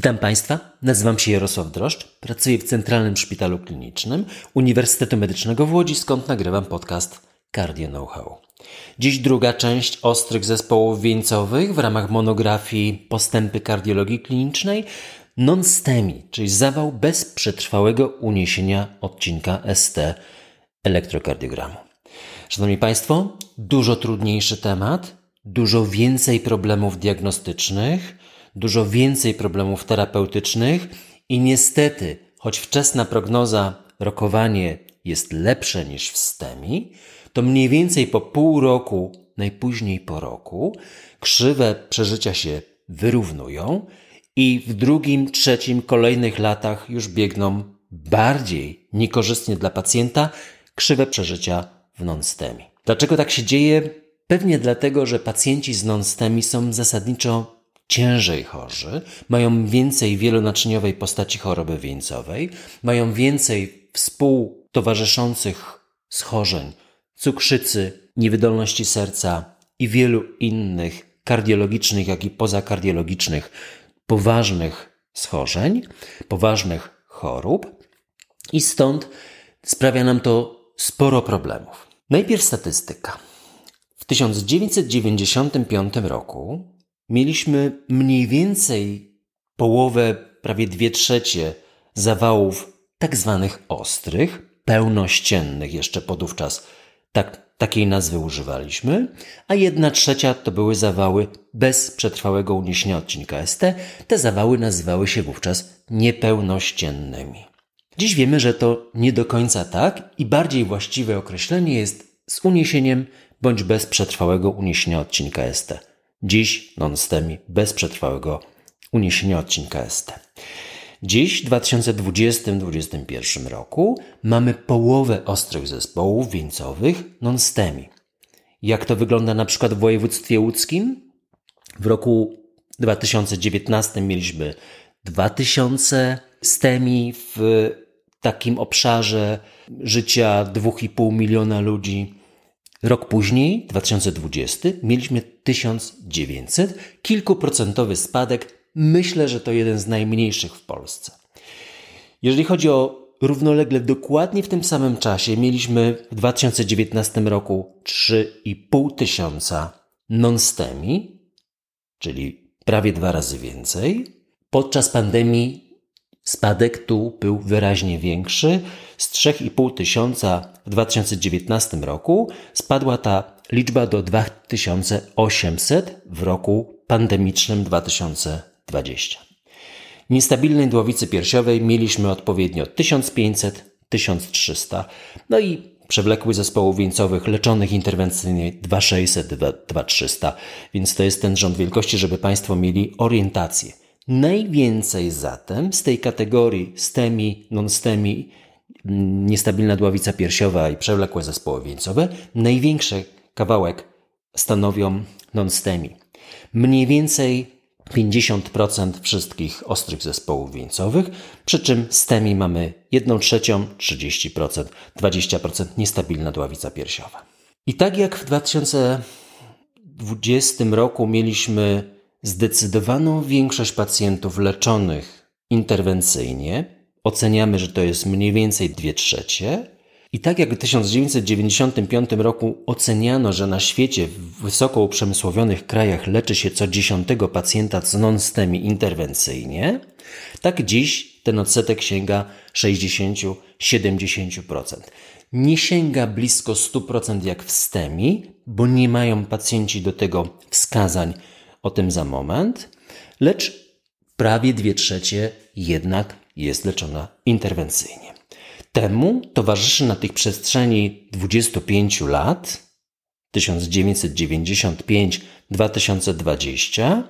Witam Państwa, nazywam się Jarosław Droszcz, pracuję w Centralnym Szpitalu Klinicznym Uniwersytetu Medycznego w Łodzi, skąd nagrywam podcast Cardio Know-how. Dziś druga część ostrych zespołów wieńcowych w ramach monografii Postępy kardiologii klinicznej non-STEMI, czyli zawał bez przetrwałego uniesienia odcinka ST elektrokardiogramu. Szanowni Państwo, dużo trudniejszy temat, dużo więcej problemów diagnostycznych, dużo więcej problemów terapeutycznych i niestety, choć wczesna prognoza, rokowanie jest lepsze niż w STEMI, to mniej więcej po pół roku, najpóźniej po roku, krzywe przeżycia się wyrównują i w drugim, trzecim, kolejnych latach już biegną bardziej niekorzystnie dla pacjenta krzywe przeżycia w non-STEMI. Dlaczego tak się dzieje? Pewnie dlatego, że pacjenci z non-STEMI są zasadniczo ciężej chorzy, mają więcej wielonaczyniowej postaci choroby wieńcowej, mają więcej współtowarzyszących schorzeń, cukrzycy, niewydolności serca i wielu innych kardiologicznych, jak i pozakardiologicznych poważnych schorzeń, poważnych chorób i stąd sprawia nam to sporo problemów. Najpierw statystyka. W 1995 roku mieliśmy mniej więcej połowę, prawie dwie trzecie zawałów tak zwanych ostrych, pełnościennych jeszcze podówczas tak, takiej nazwy używaliśmy, a jedna trzecia to były zawały bez przetrwałego uniesienia odcinka ST. Te zawały nazywały się wówczas niepełnościennymi. Dziś wiemy, że to nie do końca tak i bardziej właściwe określenie jest z uniesieniem bądź bez przetrwałego uniesienia odcinka ST. Dziś non-STEMI bez przetrwałego uniesienia odcinka ST. Dziś, w 2020-2021 roku, mamy połowę ostrych zespołów wieńcowych non-STEMI. Jak to wygląda na przykład w województwie łódzkim? W roku 2019 mieliśmy 2000 STEMI w takim obszarze życia 2,5 miliona ludzi. Rok później, 2020, mieliśmy 1900, kilkuprocentowy spadek. Myślę, że to jeden z najmniejszych w Polsce. Jeżeli chodzi o równolegle dokładnie w tym samym czasie, mieliśmy w 2019 roku 3,5 tysiąca non-STEMI, czyli prawie dwa razy więcej. Podczas pandemii Spadek tu był wyraźnie większy. Z 3,5 tysiąca w 2019 roku spadła ta liczba do 2800 w roku pandemicznym 2020. Niestabilnej dłowicy piersiowej mieliśmy odpowiednio 1500, 1300, no i przewlekłych zespołów wieńcowych leczonych interwencyjnie 2600, 2300, więc to jest ten rząd wielkości, żeby Państwo mieli orientację. Najwięcej zatem z tej kategorii STEMI, non-STEMI, niestabilna dławica piersiowa i przewlekłe zespoły wieńcowe, największy kawałek stanowią non-STEMI. Mniej więcej 50% wszystkich ostrych zespołów wieńcowych, przy czym STEMI mamy 1 trzecią, 30%, 20% niestabilna dławica piersiowa. I tak jak w 2020 roku mieliśmy Zdecydowaną większość pacjentów leczonych interwencyjnie oceniamy, że to jest mniej więcej 2 trzecie. I tak jak w 1995 roku oceniano, że na świecie w wysoko uprzemysłowionych krajach leczy się co dziesiątego pacjenta z non-STEMI interwencyjnie, tak dziś ten odsetek sięga 60-70%. Nie sięga blisko 100% jak w STEMI, bo nie mają pacjenci do tego wskazań o tym za moment, lecz prawie dwie trzecie jednak jest leczona interwencyjnie. Temu towarzyszy na tych przestrzeni 25 lat 1995-2020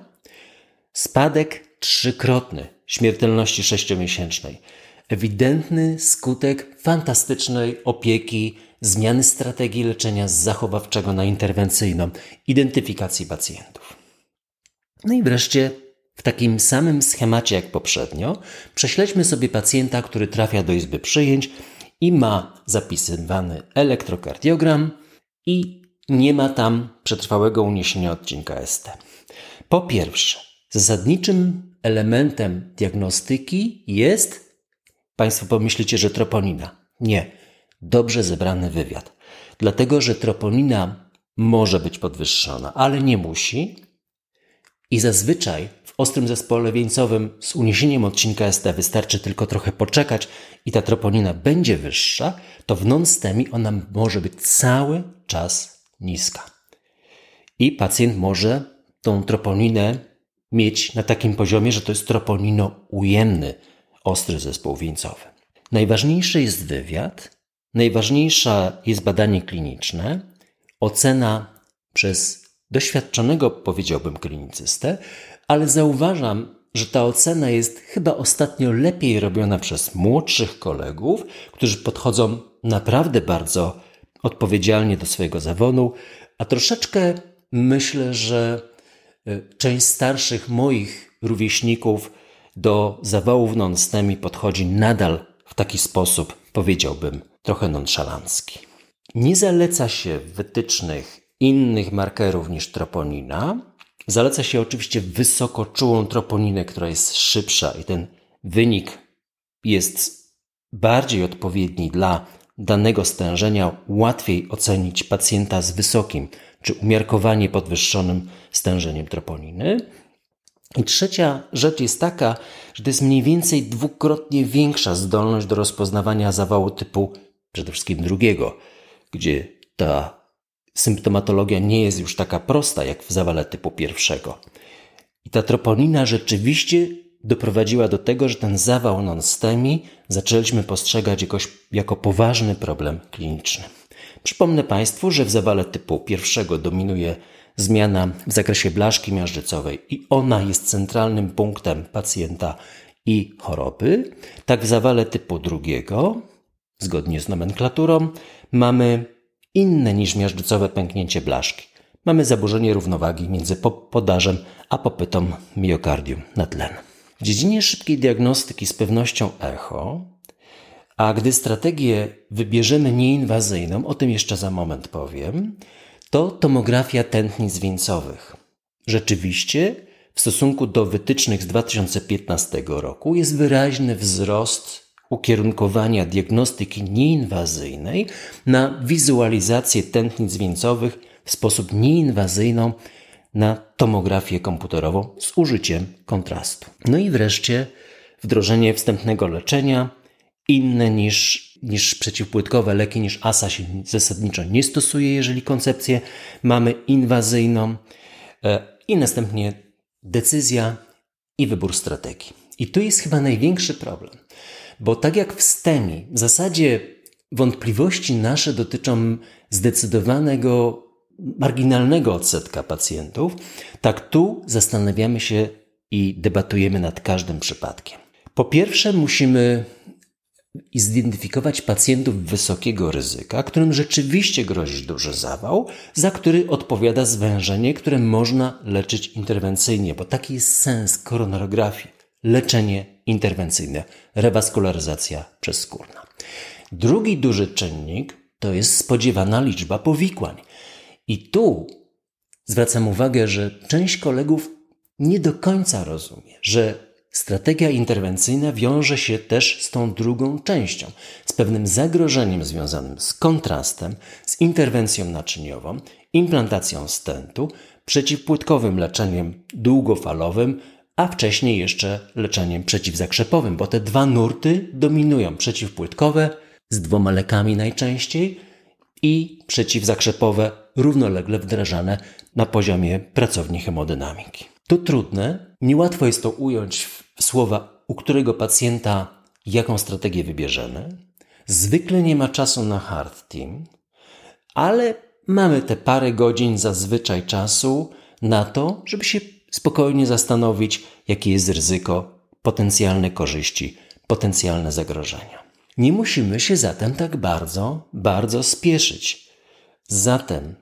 spadek trzykrotny śmiertelności sześciomiesięcznej. Ewidentny skutek fantastycznej opieki, zmiany strategii leczenia z zachowawczego na interwencyjną, identyfikacji pacjentów. No i wreszcie w takim samym schemacie jak poprzednio prześledźmy sobie pacjenta, który trafia do izby przyjęć i ma zapisywany elektrokardiogram i nie ma tam przetrwałego uniesienia odcinka ST. Po pierwsze, zasadniczym elementem diagnostyki jest, Państwo pomyślicie, że troponina. Nie. Dobrze zebrany wywiad. Dlatego, że troponina może być podwyższona, ale nie musi. I zazwyczaj ostrym zespole wieńcowym z uniesieniem odcinka ST wystarczy tylko trochę poczekać i ta troponina będzie wyższa, to w non-STEMI ona może być cały czas niska. I pacjent może tą troponinę mieć na takim poziomie, że to jest troponino ujemny ostry zespół wieńcowy. Najważniejszy jest wywiad, najważniejsze jest badanie kliniczne, ocena przez doświadczonego, powiedziałbym, klinicystę, ale zauważam, że ta ocena jest chyba ostatnio lepiej robiona przez młodszych kolegów, którzy podchodzą naprawdę bardzo odpowiedzialnie do swojego zawodu, a troszeczkę myślę, że e, część starszych moich rówieśników do zawałów non-STEMI podchodzi nadal w taki sposób, powiedziałbym, trochę nonszalancki. Nie zaleca się wytycznych innych markerów niż troponina. Zaleca się oczywiście wysokoczułą troponinę, która jest szybsza i ten wynik jest bardziej odpowiedni dla danego stężenia, łatwiej ocenić pacjenta z wysokim czy umiarkowanie podwyższonym stężeniem troponiny. I trzecia rzecz jest taka, że to jest mniej więcej dwukrotnie większa zdolność do rozpoznawania zawału typu przede wszystkim drugiego, gdzie ta symptomatologia nie jest już taka prosta jak w zawale typu pierwszego. I ta troponina rzeczywiście doprowadziła do tego, że ten zawał non-STEMI zaczęliśmy postrzegać jakoś, jako poważny problem kliniczny. Przypomnę Państwu, że w zawale typu pierwszego dominuje zmiana w zakresie blaszki miażdżycowej i ona jest centralnym punktem pacjenta i choroby. Tak w zawale typu drugiego, zgodnie z nomenklaturą, mamy inne niż miażdżycowe pęknięcie blaszki. Mamy zaburzenie równowagi między podażem a popytą miokardium na tlen. W dziedzinie szybkiej diagnostyki z pewnością echo, a gdy strategię wybierzemy nieinwazyjną, o tym jeszcze za moment powiem, to tomografia tętnic wieńcowych. Rzeczywiście, w stosunku do wytycznych z 2015 roku jest wyraźny wzrost ukierunkowania diagnostyki nieinwazyjnej na wizualizację tętnic wieńcowych w sposób nieinwazyjną na tomografię komputerową z użyciem kontrastu. No i wreszcie wdrożenie wstępnego leczenia inne niż niż przeciwpłytkowe leki, niż ASA się zasadniczo nie stosuje, jeżeli koncepcję mamy inwazyjną e, i następnie decyzja i wybór strategii. I tu jest chyba największy problem, bo tak jak w STEMI, w zasadzie wątpliwości nasze dotyczą zdecydowanego, marginalnego odsetka pacjentów, tak tu zastanawiamy się i debatujemy nad każdym przypadkiem. Po pierwsze, musimy zidentyfikować pacjentów wysokiego ryzyka, którym rzeczywiście grozi duży zawał, za który odpowiada zwężenie, które można leczyć interwencyjnie, bo taki jest sens koronarografii. Leczenie interwencyjne, rewaskularyzacja przezskórna. Drugi duży czynnik to jest spodziewana liczba powikłań. I tu zwracam uwagę, że część kolegów nie do końca rozumie, że Strategia interwencyjna wiąże się też z tą drugą częścią, z pewnym zagrożeniem związanym z kontrastem, z interwencją naczyniową, implantacją stentu, przeciwpłytkowym leczeniem długofalowym, a wcześniej jeszcze leczeniem przeciwzakrzepowym, bo te dwa nurty dominują przeciwpłytkowe z dwoma lekami najczęściej i przeciwzakrzepowe równolegle wdrażane na poziomie pracowni hemodynamiki. To trudne, niełatwo jest to ująć w słowa, u którego pacjenta jaką strategię wybierzemy. Zwykle nie ma czasu na hard team, ale mamy te parę godzin zazwyczaj czasu na to, żeby się spokojnie zastanowić, jakie jest ryzyko, potencjalne korzyści, potencjalne zagrożenia. Nie musimy się zatem tak bardzo, bardzo spieszyć. Zatem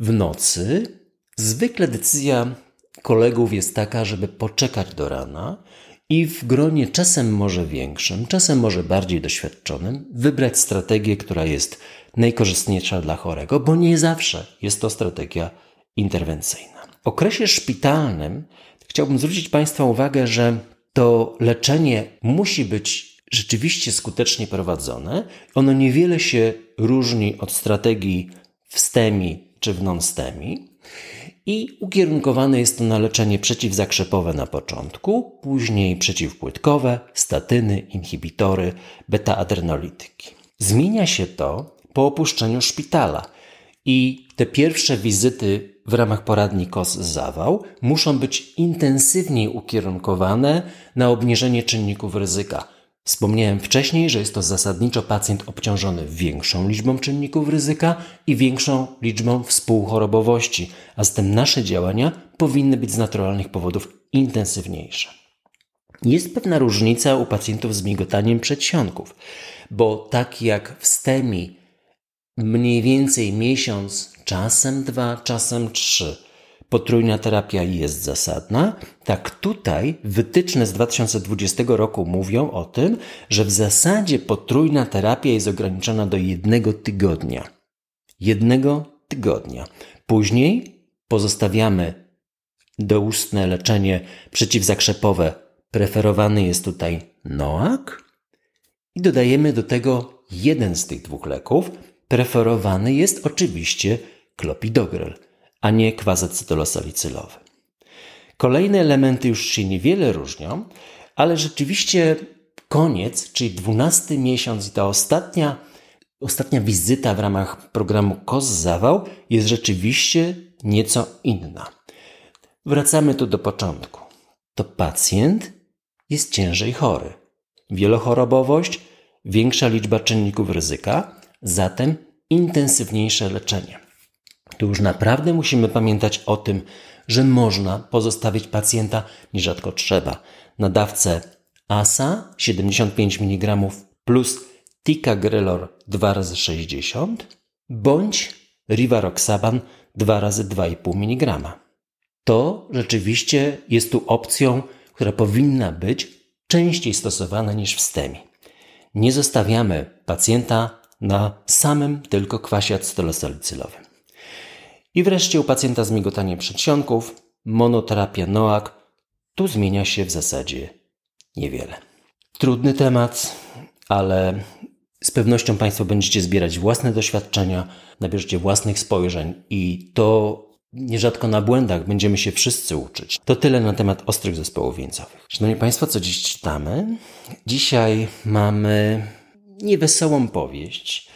w nocy zwykle decyzja kolegów jest taka, żeby poczekać do rana i w gronie czasem może większym, czasem może bardziej doświadczonym, wybrać strategię, która jest najkorzystniejsza dla chorego, bo nie zawsze jest to strategia interwencyjna. Okresie szpitalnym chciałbym zwrócić Państwa uwagę, że to leczenie musi być rzeczywiście skutecznie prowadzone. Ono niewiele się różni od strategii w STEMI czy w non-STEMI i ukierunkowane jest to na leczenie przeciwzakrzepowe na początku, później przeciwpłytkowe, statyny, inhibitory, beta-adrenolityki. Zmienia się to po opuszczeniu szpitala i te pierwsze wizyty w ramach poradni KOS zawał muszą być intensywniej ukierunkowane na obniżenie czynników ryzyka. Wspomniałem wcześniej, że jest to zasadniczo pacjent obciążony większą liczbą czynników ryzyka i większą liczbą współchorobowości, a zatem nasze działania powinny być z naturalnych powodów intensywniejsze. Jest pewna różnica u pacjentów z migotaniem przedsionków, bo tak jak w STEMI mniej więcej miesiąc, czasem dwa, czasem trzy potrójna terapia jest zasadna, tak tutaj wytyczne z 2020 roku mówią o tym, że w zasadzie potrójna terapia jest ograniczona do jednego tygodnia. Jednego tygodnia. Później pozostawiamy doustne leczenie przeciwzakrzepowe. Preferowany jest tutaj NOAK i dodajemy do tego jeden z tych dwóch leków. Preferowany jest oczywiście klopidogrel a nie kwazacytolosalicylowy. Kolejne elementy już się niewiele różnią, ale rzeczywiście koniec, czyli 12 miesiąc i ta ostatnia, ostatnia wizyta w ramach programu KOS-Zawał jest rzeczywiście nieco inna. Wracamy tu do początku. To pacjent jest ciężej chory. Wielochorobowość, większa liczba czynników ryzyka, zatem intensywniejsze leczenie. Tu już naprawdę musimy pamiętać o tym, że można pozostawić pacjenta, nierzadko trzeba, na dawce ASA 75 mg plus Ticagrelor 2 razy 60 bądź Rivaroxaban 2 razy 2,5 mg. To rzeczywiście jest tu opcją, która powinna być częściej stosowana niż w STEMI. Nie zostawiamy pacjenta na samym tylko kwasie acetylsalicylowym. I wreszcie u pacjenta z migotaniem przedsionków monoterapia NOAC tu zmienia się w zasadzie niewiele. Trudny temat, ale z pewnością Państwo będziecie zbierać własne doświadczenia, nabierzecie własnych spojrzeń i to nierzadko na błędach będziemy się wszyscy uczyć. To tyle na temat ostrych zespołów wieńcowych. Szanowni Państwo, co dziś czytamy? Dzisiaj mamy niewesołą powieść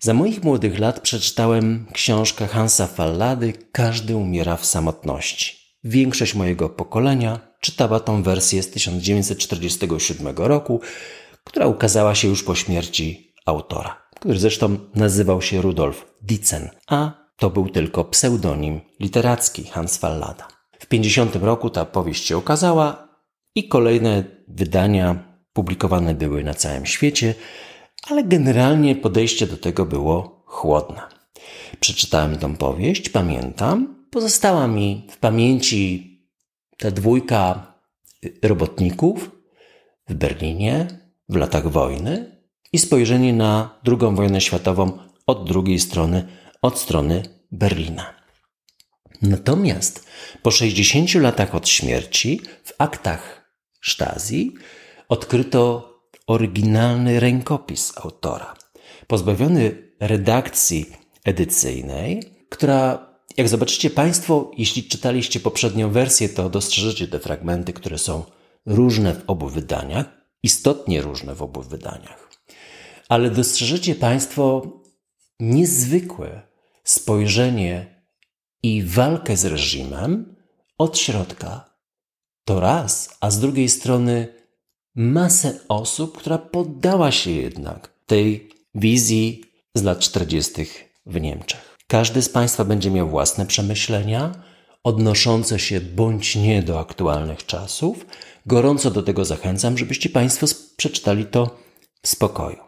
za moich młodych lat przeczytałem książkę Hansa Fallady Każdy umiera w samotności. Większość mojego pokolenia czytała tą wersję z 1947 roku, która ukazała się już po śmierci autora, który zresztą nazywał się Rudolf Ditzen, a to był tylko pseudonim literacki Hans Fallada. W 50 roku ta powieść się ukazała i kolejne wydania publikowane były na całym świecie, ale generalnie podejście do tego było chłodne. Przeczytałem tą powieść, pamiętam, pozostała mi w pamięci ta dwójka robotników w Berlinie w latach wojny i spojrzenie na II wojnę światową od drugiej strony, od strony Berlina. Natomiast po 60 latach od śmierci w aktach Stasi odkryto oryginalny rękopis autora, pozbawiony redakcji edycyjnej, która, jak zobaczycie Państwo, jeśli czytaliście poprzednią wersję, to dostrzeżecie te fragmenty, które są różne w obu wydaniach, istotnie różne w obu wydaniach. Ale dostrzeżecie Państwo niezwykłe spojrzenie i walkę z reżimem od środka. To raz, a z drugiej strony masę osób, która poddała się jednak tej wizji z lat 40. w Niemczech. Każdy z Państwa będzie miał własne przemyślenia, odnoszące się bądź nie do aktualnych czasów. Gorąco do tego zachęcam, żebyście Państwo przeczytali to w spokoju.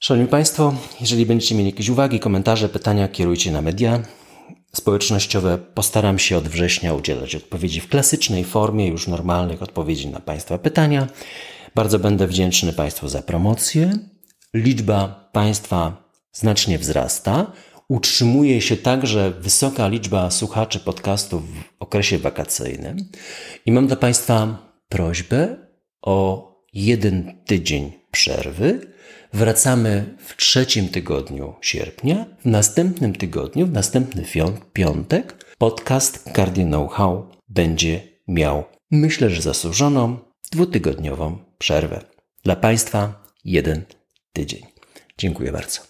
Szanowni Państwo, jeżeli będziecie mieli jakieś uwagi, komentarze, pytania, kierujcie na media społecznościowe postaram się od września udzielać odpowiedzi w klasycznej formie, już normalnych odpowiedzi na Państwa pytania. Bardzo będę wdzięczny Państwu za promocję. Liczba Państwa znacznie wzrasta. Utrzymuje się także wysoka liczba słuchaczy podcastów w okresie wakacyjnym i mam do Państwa prośbę o jeden tydzień przerwy. Wracamy w trzecim tygodniu sierpnia. W następnym tygodniu, w następny piątek, podcast Cardio Know-how będzie miał, myślę, że zasłużoną dwutygodniową przerwę. Dla Państwa jeden tydzień. Dziękuję bardzo.